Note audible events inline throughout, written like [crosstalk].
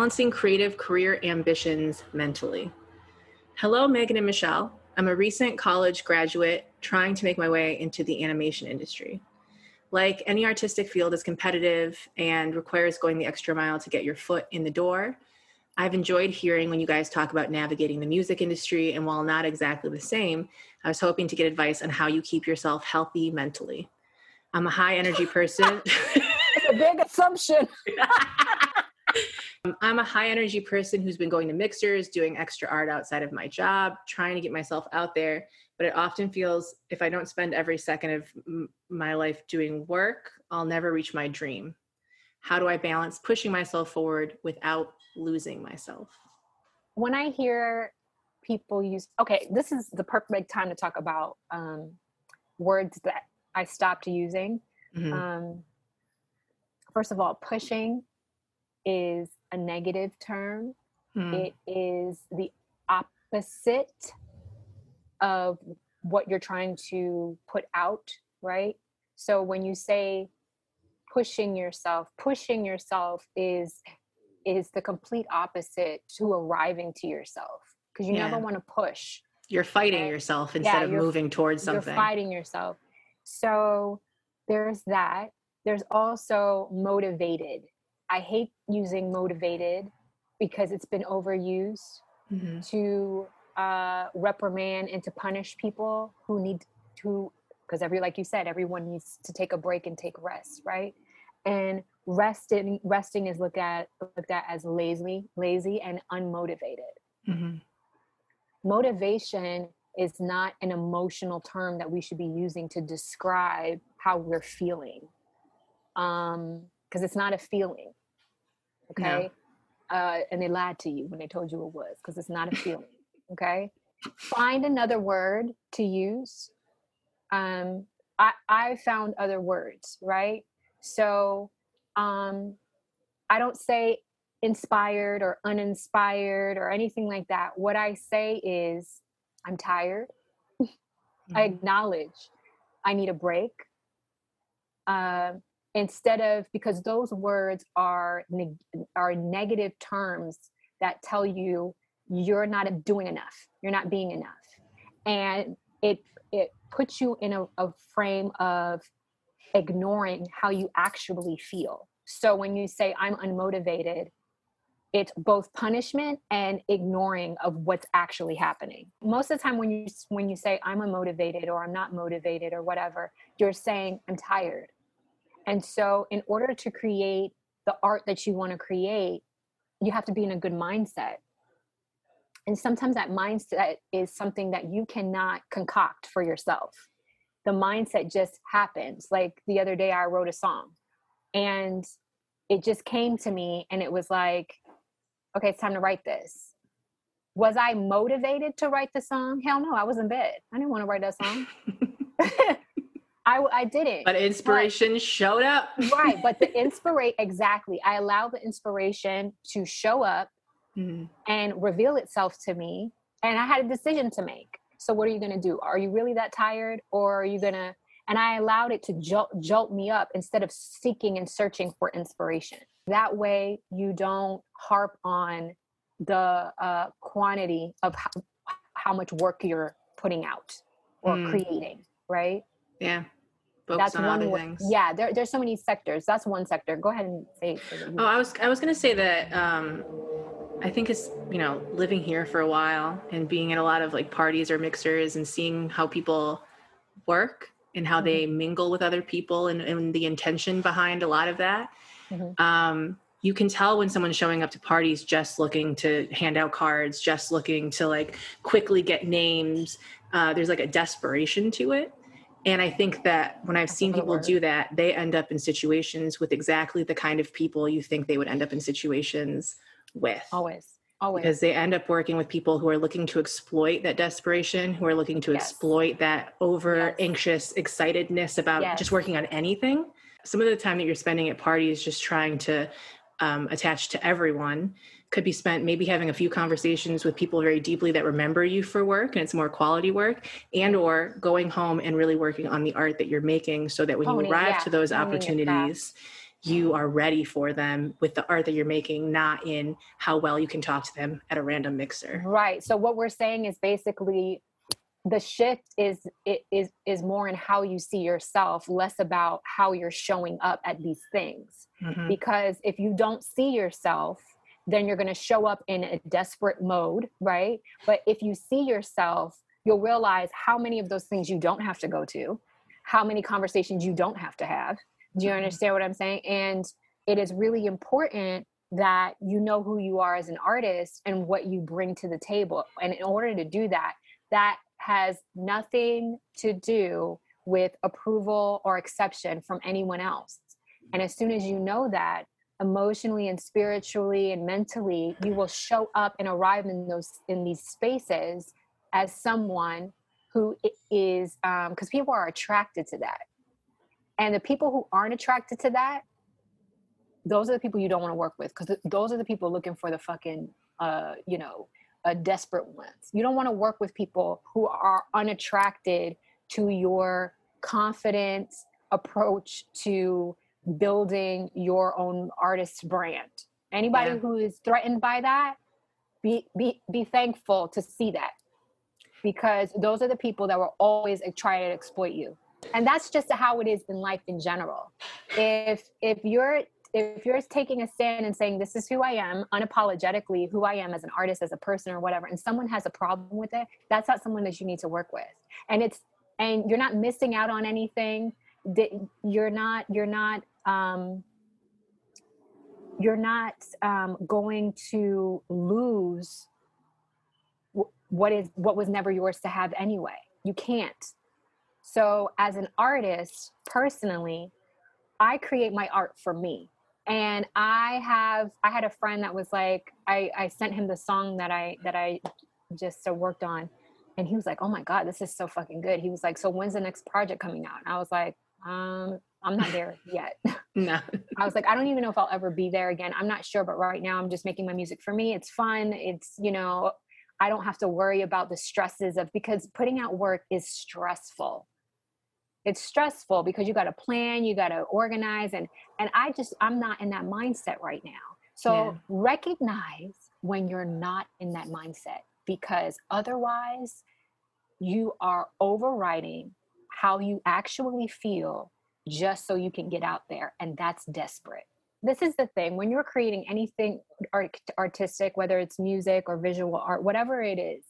Balancing Creative Career Ambitions Mentally. Hello, Megan and Michelle. I'm a recent college graduate trying to make my way into the animation industry. Like any artistic field is competitive and requires going the extra mile to get your foot in the door. I've enjoyed hearing when you guys talk about navigating the music industry, and while not exactly the same, I was hoping to get advice on how you keep yourself healthy mentally. I'm a high energy person. [laughs] It's a big assumption. [laughs] I'm a high energy person who's been going to mixers, doing extra art outside of my job, trying to get myself out there. But it often feels if I don't spend every second of m- my life doing work, I'll never reach my dream. How do I balance pushing myself forward without losing myself? when I hear people use, okay, this is the perfect time to talk about um, words that I stopped using. Mhm. Um, first of all, pushing is a negative term. Hmm. It is the opposite of what you're trying to put out, right? So when you say pushing yourself, pushing yourself is is the complete opposite to arriving to yourself because you never want to push. You're fighting yourself instead of moving towards something. You're fighting yourself. So there's that. There's also motivated. I hate using motivated because it's been overused Mhm. to uh, reprimand and to punish people who need to, because every, like you said, everyone needs to take a break and take rest, right? And resting, resting is looked at looked at as lazy, lazy and unmotivated Mhm. motivation is not an emotional term that we should be using to describe how we're feeling um because it's not a feeling No. okay uh and they lied to you when they told you it was because it's not a feeling [laughs] okay find another word to use um i i found other words right so um i don't say inspired or uninspired or anything like that. What I say is, I'm tired. [laughs] I Mhm. acknowledge I need a break. Uh, instead of because those words are neg- are negative terms that tell you you're not doing enough, you're not being enough, and it it puts you in a, a frame of ignoring how you actually feel. So when you say I'm unmotivated, it's both punishment and ignoring of what's actually happening. Most of the time when you when you say i'm unmotivated or i'm not motivated or whatever you're saying i'm tired and so in order to create the art that you want to create you have to be in a good mindset and sometimes that mindset is something that you cannot concoct for yourself the mindset just happens like the other day i wrote a song and it just came to me and it was like okay, it's time to write this. Was I motivated to write the song? Hell no, I was in bed. I didn't want to write that song. [laughs] [laughs] I, I didn't. but inspiration showed up. right, but the [laughs] inspiration, exactly. I allow the inspiration to show up Mhm. and reveal itself to me. And I had a decision to make. So, what are you going to do? Are you really that tired? Or are you going to, and I allowed it to jolt, jolt me up instead of seeking and searching for inspiration. That way, you don't harp on the uh, quantity of how, how much work you're putting out or Mm. creating, right? Yeah. Focus on one other things. Yeah, there, there's so many sectors. That's one sector. Go ahead and say. say what you Oh, I was I was gonna say that um, I think it's you know living here for a while and being at a lot of like parties or mixers and seeing how people work and how they mingle with other people and, and the intention behind a lot of that. Mhm. Um, you can tell when someone's showing up to parties just looking to hand out cards, just looking to like quickly get names. Uh, there's like a desperation to it. And I think that when I've seen people do that, they end up in situations with exactly the kind of people you think they would end up in situations with. always, always. Because they end up working with people who are looking to exploit that desperation, who are looking to Yes. exploit that over Yes. anxious excitedness about Yes. just working on anything. Some of the time that you're spending at parties just trying to um, attach to everyone could be spent maybe having a few conversations with people very deeply that remember you for work and it's more quality work and or going home and really working on the art that you're making so that when you arrive yeah, to those craft. opportunities you are ready for them with the art that you're making, not in how well you can talk to them at a random mixer. Right. So what we're saying is basically the shift is is is more in how you see yourself, less about how you're showing up at these things. Mm-hmm. Because if you don't see yourself, then you're going to show up in a desperate mode, right? But if you see yourself, you'll realize how many of those things you don't have to go to, how many conversations you don't have to have. Do you mm-hmm. understand what I'm saying? And it is really important that you know who you are as an artist and what you bring to the table. And in order to do that, that has nothing to do with approval or exception from anyone else. And as soon as you know that, emotionally and spiritually and mentally, you will show up and arrive in those in these spaces as someone who is because um, people are attracted to that. And the people who aren't attracted to that, those are the people you don't want to work with because those are the people looking for the fucking uh, you know, uh, desperate ones. You don't want to work with people who are unattracted to your confidence approach to building your own artist brand. Anybody yeah. who is threatened by that, be be be thankful to see that. Because those are the people that will always try to exploit you. And that's just how it is in life in general. If if you're if you're taking a stand and saying this is who i am unapologetically who i am as an artist as a person or whatever and someone has a problem with it that's not someone that you need to work with and it's and you're not missing out on anything you're not you're not um you're not um going to lose what is what was never yours to have anyway. You can't. So as an artist personally I create my art for me. And i have i had a friend that was like i i sent him the song that i that i just uh, worked on. And he was like oh my god this is so fucking good. He was like so when's the next project coming out? And i was like um i'm not there yet. [laughs] No. I was like i don't even know if i'll ever be there again. I'm not sure but right now i'm just making my music for me. It's fun. It's you know i don't have to worry about the stresses of because putting out work is stressful. It's stressful because you got to plan you got to organize and and i just i'm not in that mindset right now. So yeah. recognize when you're not in that mindset because otherwise you are overriding how you actually feel just so you can get out there and that's desperate. This is the thing when you're creating anything art- artistic whether it's music or visual art whatever it is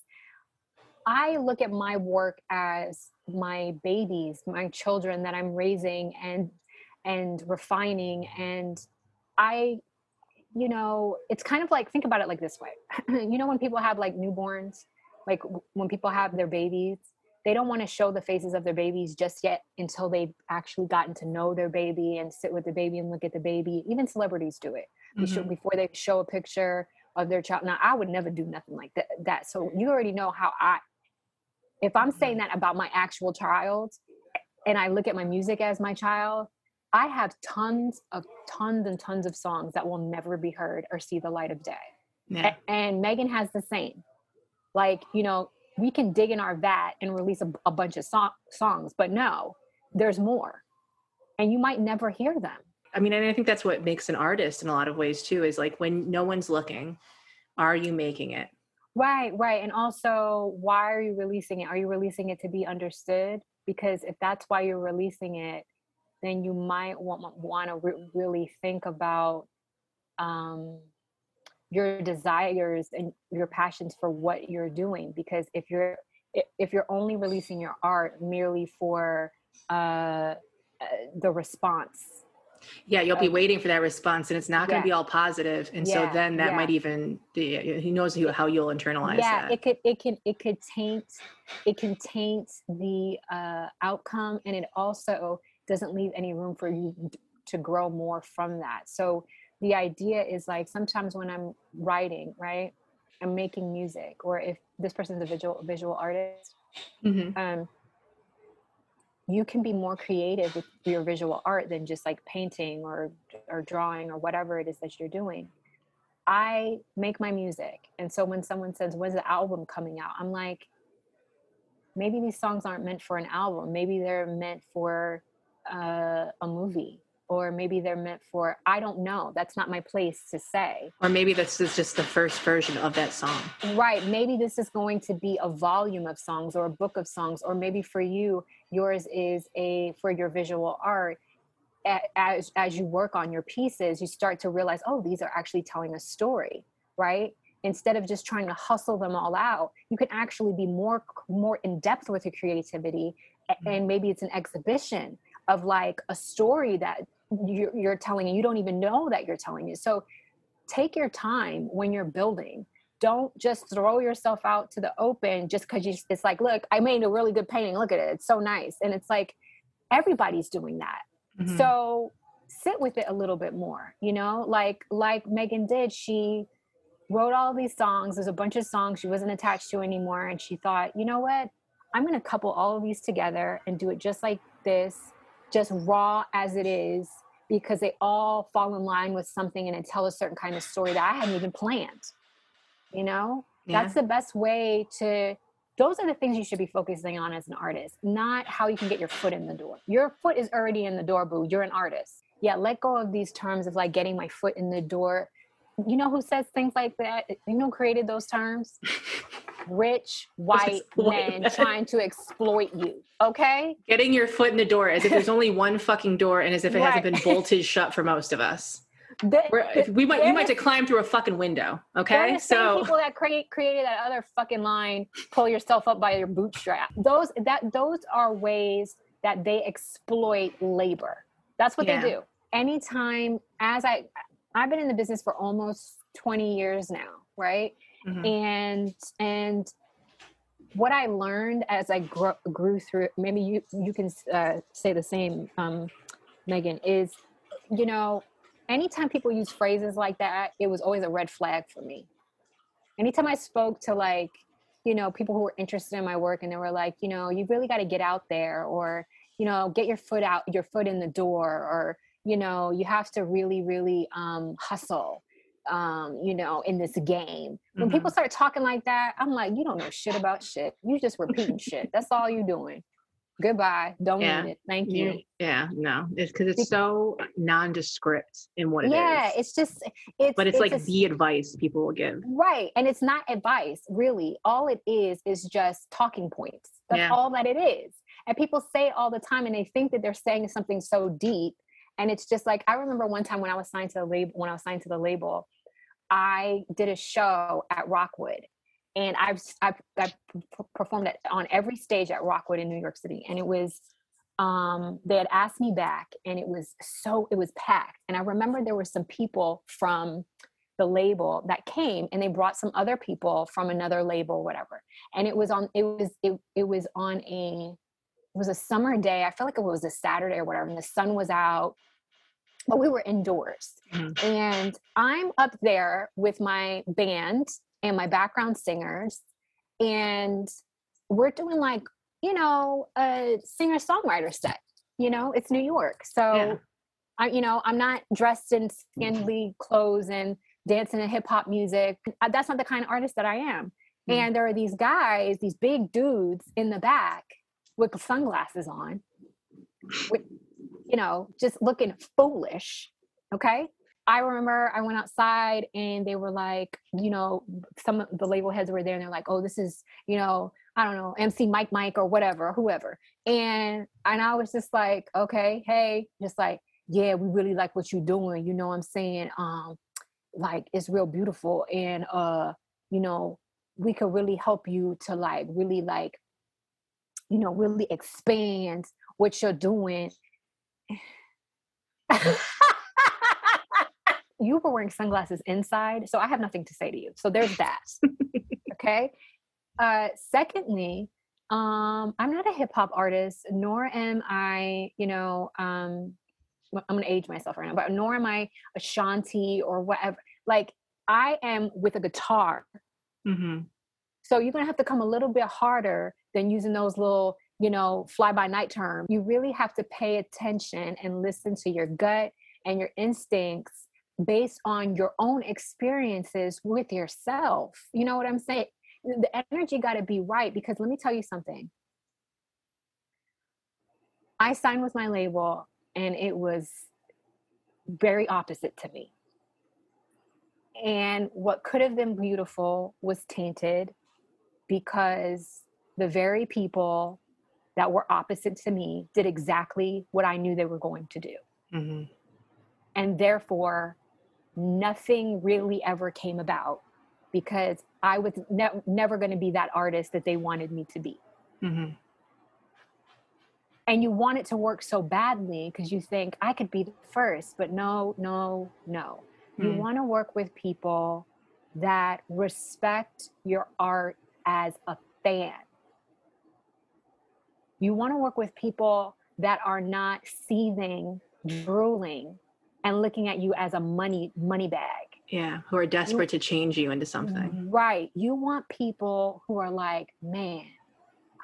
I look at my work as my babies, my children that I'm raising and and refining and I you know, it's kind of like think about it like this way. [clears throat] you know when people have like newborns, like when people have their babies, they don't want to show the faces of their babies just yet until they've actually gotten to know their baby and sit with the baby and look at the baby. Even celebrities do it. Mm-hmm. before they show a picture of their child. Now, I would never do nothing like that. that. So you already know how I if I'm saying that about my actual child and I look at my music as my child, I have tons of tons and tons of songs that will never be heard or see the light of day. Yeah. A- and Megan has the same. Like, you know, we can dig in our vat and release a, a bunch of so- songs, but no, there's more. And you might never hear them. I mean, and I think that's what makes an artist in a lot of ways too is like when no one's looking, are you making it? Right, right. And also, why are you releasing it? Are you releasing it to be understood? Because if that's why you're releasing it, then you might want, want to re- really think about um, your desires and your passions for what you're doing. Because if you're if you're only releasing your art merely for uh, uh the response yeah you'll be waiting for that response and it's not going to yeah. be all positive and yeah, so then that yeah. might even be, he knows how you'll internalize yeah that. it could it can it could taint it can taint the uh, outcome and it also doesn't leave any room for you to grow more from that so the idea is like sometimes when i'm writing right i'm making music or if this person's a visual visual artist mm-hmm. um you can be more creative with your visual art than just like painting or or drawing or whatever it is that you're doing. I make my music and so when someone says when's the album coming out? I'm like maybe these songs aren't meant for an album. Maybe they're meant for uh, a movie or maybe they're meant for i don't know that's not my place to say. Or maybe this is just the first version of that song. Right maybe this is going to be a volume of songs or a book of songs or maybe for you yours is a for your visual art as as you work on your pieces you start to realize oh these are actually telling a story right? Instead of just trying to hustle them all out you can actually be more more in depth with your creativity mm-hmm. and maybe it's an exhibition of like a story that you're, you're telling and you don't even know that you're telling it. So take your time when you're building. Don't just throw yourself out to the open just because you it's like look i made a really good painting. Look at it. It's so nice. And it's like everybody's doing that. Mm-hmm. so sit with it a little bit more you know? Like like megan did she wrote all these songs. There's a bunch of songs she wasn't attached to anymore and she thought you know what? I'm going to couple all of these together and do it just like this just raw as it is because they all fall in line with something and tell a certain kind of story that I hadn't even planned. You know, yeah. that's the best way to. Those are the things you should be focusing on as an artist, not how you can get your foot in the door. Your foot is already in the door, boo. You're an artist. Yeah, let go of these terms of like getting my foot in the door you know who says things like that? You know, created those terms? [laughs] Rich white men [laughs] trying to exploit you. Okay. Getting your foot in the door as if there's only one fucking door and as if it right. hasn't been [laughs] bolted shut for most of us. The, we might you might have to climb through a fucking window. Okay, so people that create created that other fucking line, pull yourself up by your bootstrap. Those that those are ways that they exploit labor. That's what yeah. they do. Anytime, as I I've been in the business for almost 20 years now, right? Mm-hmm. And and what I learned as I grew, grew through, maybe you you can uh, say the same, um, Megan, is you know, anytime people use phrases like that, it was always a red flag for me. Anytime I spoke to like, you know, people who were interested in my work and they were like, you know, you really got to get out there, or you know, get your foot out, your foot in the door, or you know you have to really really um, hustle um, you know in this game. When mm-hmm. people start talking like that i'm like you don't know shit about shit. You just repeating shit. That's all you're doing. Goodbye. Don't yeah. need it. Thank you. yeah no. It's because it's so nondescript in what it yeah, is. it's just it's but it's, it's like a, the advice people will give. Right and it's not advice really. All it is is just talking points. That's yeah. all that it is. And people say all the time and they think that they're saying something so deep and it's just like I remember one time when I was signed to the label when I was signed to the label, I did a show at Rockwood. And I've, I've, I've performed it on every stage at Rockwood in New York City. And it was um, they had asked me back and it was so it was packed and i remember there were some people from the label that came and they brought some other people from another label whatever and it was on it was it, it was on a it was a summer day i felt like it was a saturday or whatever and the sun was out but we were indoors. Mm-hmm. And I'm up there with my band and my background singers. And we're doing like, you know, a singer songwriter set. You know, it's New York. So yeah. I, you know, I'm not dressed in scantily clothes and dancing to hip hop music. That's not the kind of artist that I am. Mm-hmm. And there are these guys, these big dudes in the back with sunglasses on, with you know, just looking foolish. Okay. I remember I went outside and they were like, you know, some of the label heads were there and they're like, oh, this is, you know, I don't know, MC Mike Mike or whatever, whoever. And and I was just like, okay, hey, just like, yeah, we really like what you're doing. You know what I'm saying? Um, like it's real beautiful. And uh, you know, we could really help you to like really like, you know, really expand what you're doing [laughs] you were wearing sunglasses inside, so I have nothing to say to you. So there's that. [laughs] okay. Uh, secondly, um, I'm not a hip hop artist, nor am I, you know, um, I'm gonna age myself right now, but nor am I Ashanti or whatever. Like I am with a guitar. Mm-hmm. So you're gonna have to come a little bit harder than using those little you know, fly by night term. You really have to pay attention and listen to your gut and your instincts based on your own experiences with yourself. You know what I'm saying? The energy got to be right because let me tell you something. I signed with my label and it was very opposite to me. And what could have been beautiful was tainted because the very people that were opposite to me did exactly what I knew they were going to do. Mm-hmm. And therefore, nothing really ever came about because I was ne- never going to be that artist that they wanted me to be. Mm-hmm. And you want it to work so badly because you think I could be the first, but no, no, no. Mm. You want to work with people that respect your art as a fan. You want to work with people that are not seething, drooling, and looking at you as a money money bag. Yeah, who are desperate you, to change you into something. Right. You want people who are like, man,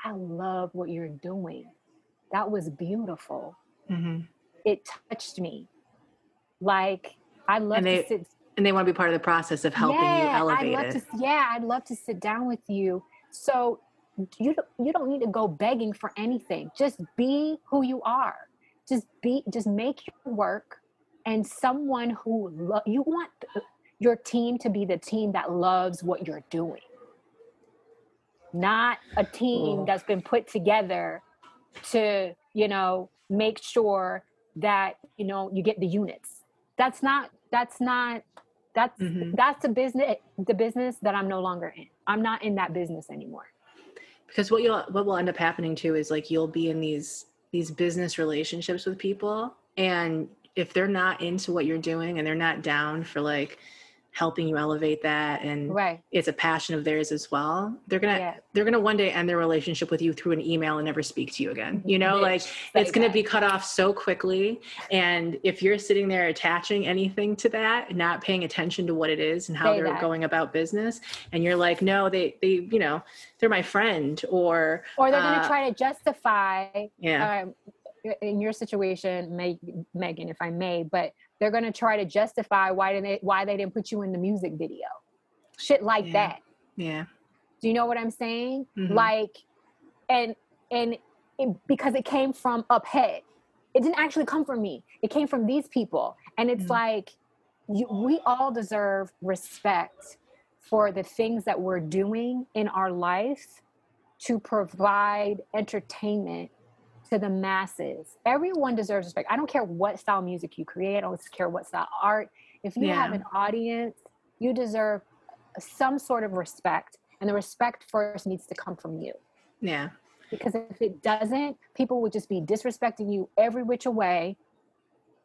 I love what you're doing. That was beautiful. Mm-hmm. It touched me. Like I love they, to sit. And they want to be part of the process of helping yeah, you elevate I'd love it. To, yeah, I'd love to sit down with you. So you don't, you don't need to go begging for anything. Just be who you are. Just be. Just make your work. And someone who lo- you want your team to be the team that loves what you're doing not a team that's been put together to you know make sure that you know you get the units that's not that's not that's mm-hmm. that's the business the business that i'm no longer in i'm not in that business anymore because what you'll what will end up happening too is like you'll be in these these business relationships with people and if they're not into what you're doing and they're not down for like helping you elevate that and right. it's a passion of theirs as well they're gonna yeah. they're gonna one day end their relationship with you through an email and never speak to you again you know like it's gonna be cut off so quickly and if you're sitting there attaching anything to that not paying attention to what it is and how Say they're that. going about business and you're like no they they you know they're my friend or or they're gonna uh, try to justify yeah um, in your situation Meg, megan if i may but they're going to try to justify why didn't they why they didn't put you in the music video. Shit like yeah. that. Yeah. Do you know what i'm saying? Mm-hmm. like and and it, because it came from up head. It didn't actually come from me. It came from these people. And it's mm-hmm. like you, we all deserve respect for the things that we're doing in our life to provide entertainment to the masses. Everyone deserves respect. I don't care what style music you create, I don't care what style art. If you yeah. have an audience, you deserve some sort of respect, and the respect first needs to come from you. Yeah. Because if it doesn't, people will just be disrespecting you every which way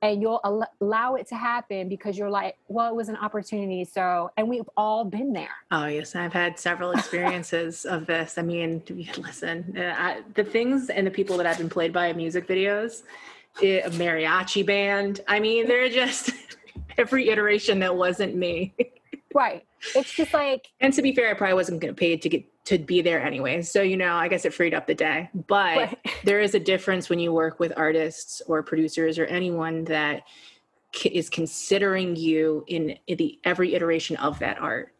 and you'll al- allow it to happen because you're like well it was an opportunity so and we've all been there. Oh yes i've had several [laughs] experiences of this. I mean listen uh, I, the things and the people that i've been played by in music videos a mariachi band i mean they're just [laughs] every iteration that wasn't me [laughs] right. It's just like and to be fair i probably wasn't going to pay to get to be there anyway. So you know i guess it freed up the day. But right. [laughs] there is a difference when you work with artists or producers or anyone that is considering you in, in the every iteration of that art.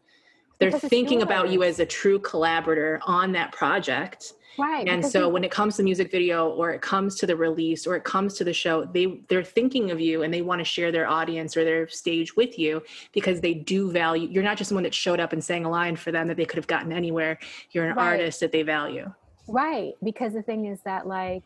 They're because thinking about you as a true collaborator on that project Right. And so when it comes to music video or it comes to the release or it comes to the show, they they're thinking of you and they want to share their audience or their stage with you because they do value you're not just someone that showed up and sang a line for them that they could have gotten anywhere. You're an right. artist that they value. Right. Because the thing is that like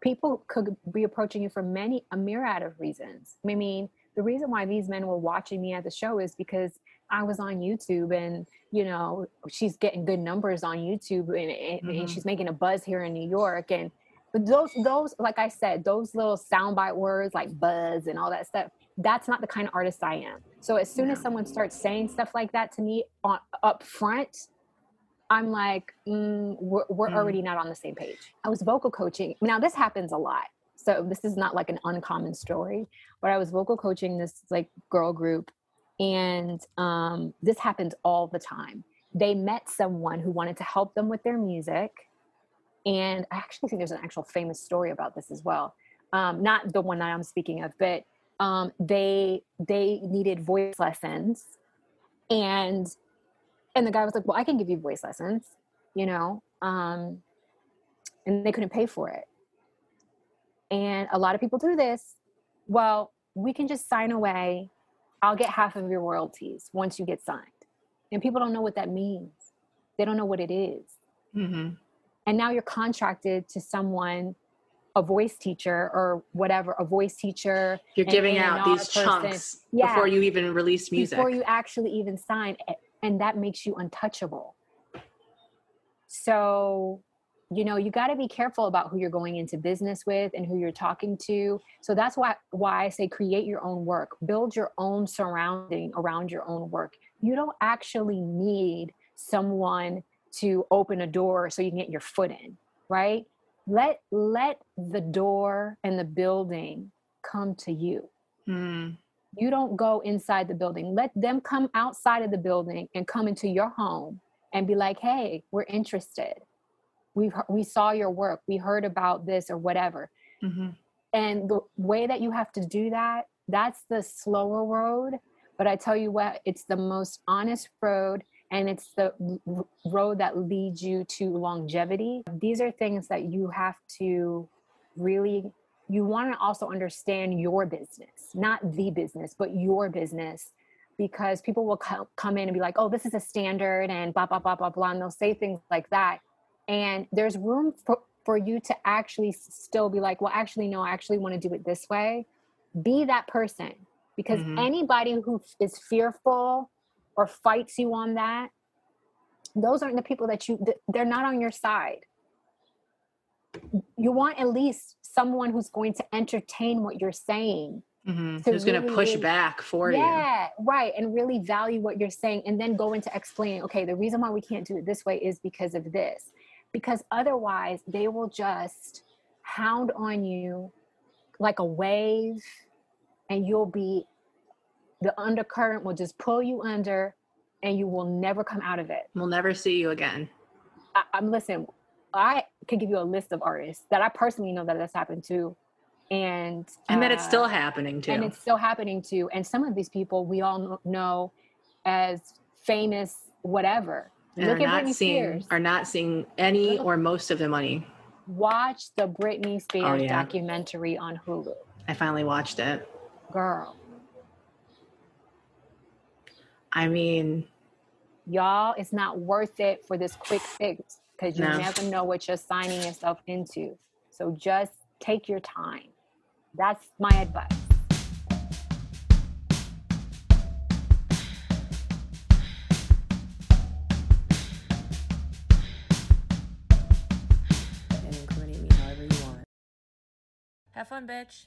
people could be approaching you for many a myriad of reasons. I mean, the reason why these men were watching me at the show is because I was on YouTube and you know she's getting good numbers on YouTube and, and, mm-hmm. and she's making a buzz here in New York and but those those like I said those little soundbite words like buzz and all that stuff that's not the kind of artist I am. So as soon as someone starts saying stuff like that to me on up front, I'm like, mm, we're, we're mm. already not on the same page. I was vocal coaching. Now this happens a lot. So this is not like an uncommon story, but I was vocal coaching this like girl group and um, this happens all the time. They met someone who wanted to help them with their music. And I actually think there's an actual famous story about this as well. Um, not the one that I'm speaking of, but um, they they needed voice lessons, and and the guy was like, "Well, I can give you voice lessons," you know, um, and they couldn't pay for it. And a lot of people do this. Well, we can just sign away. I'll get half of your royalties once you get signed. And people don't know what that means. They don't know what it is. Mm-hmm. And now you're contracted to someone, a voice teacher or whatever, a voice teacher. You're giving out these person. chunks Yeah. before you even release music. before you actually even sign and that makes you untouchable so you know you got to be careful about who you're going into business with and who you're talking to. So that's why why i say create your own work. Build your own surrounding around your own work. You don't actually need someone to open a door so you can get your foot in right? Let let the door and the building come to you. Mm. you don't go inside the building. Let them come outside of the building and come into your home and be like hey we're interested we we saw your work we heard about this or whatever. Hmm and the way that you have to do that that's the slower road but i tell you what it's the most honest road and it's the road that leads you to longevity. These are things that you have to really you want to also understand your business not the business but your business because people will co- come in and be like oh this is a standard and blah blah blah blah blah and they'll say things like that and there's room for, for you to actually still be like well actually no i actually want to do it this way be that person because Mhm. anybody who is fearful or fights you on that those aren't the people that you they're not on your side you want at least someone who's going to entertain what you're saying hmm To Who's going to push back for you? yeah right and really value what you're saying and then go into explaining okay the reason why we can't do it this way is because of this because otherwise they will just hound on you like a wave and you'll be the undercurrent will just pull you under and you will never come out of it We'll never see you again. I, I'm listen. I could give you a list of artists that I personally know that that's happened to, and And that it's still uh, happening too. and it's still happening to. And some of these people we all know as famous whatever. And Look are at not Britney seeing Spears. are not seeing any or most of the money. Watch the Britney Spears Oh, yeah. documentary on Hulu, I finally watched it. girl. I mean, Y'all, it's not worth it for this quick fix because you No. never know what you're signing yourself into. So just take your time. That's my advice. Have fun, bitch.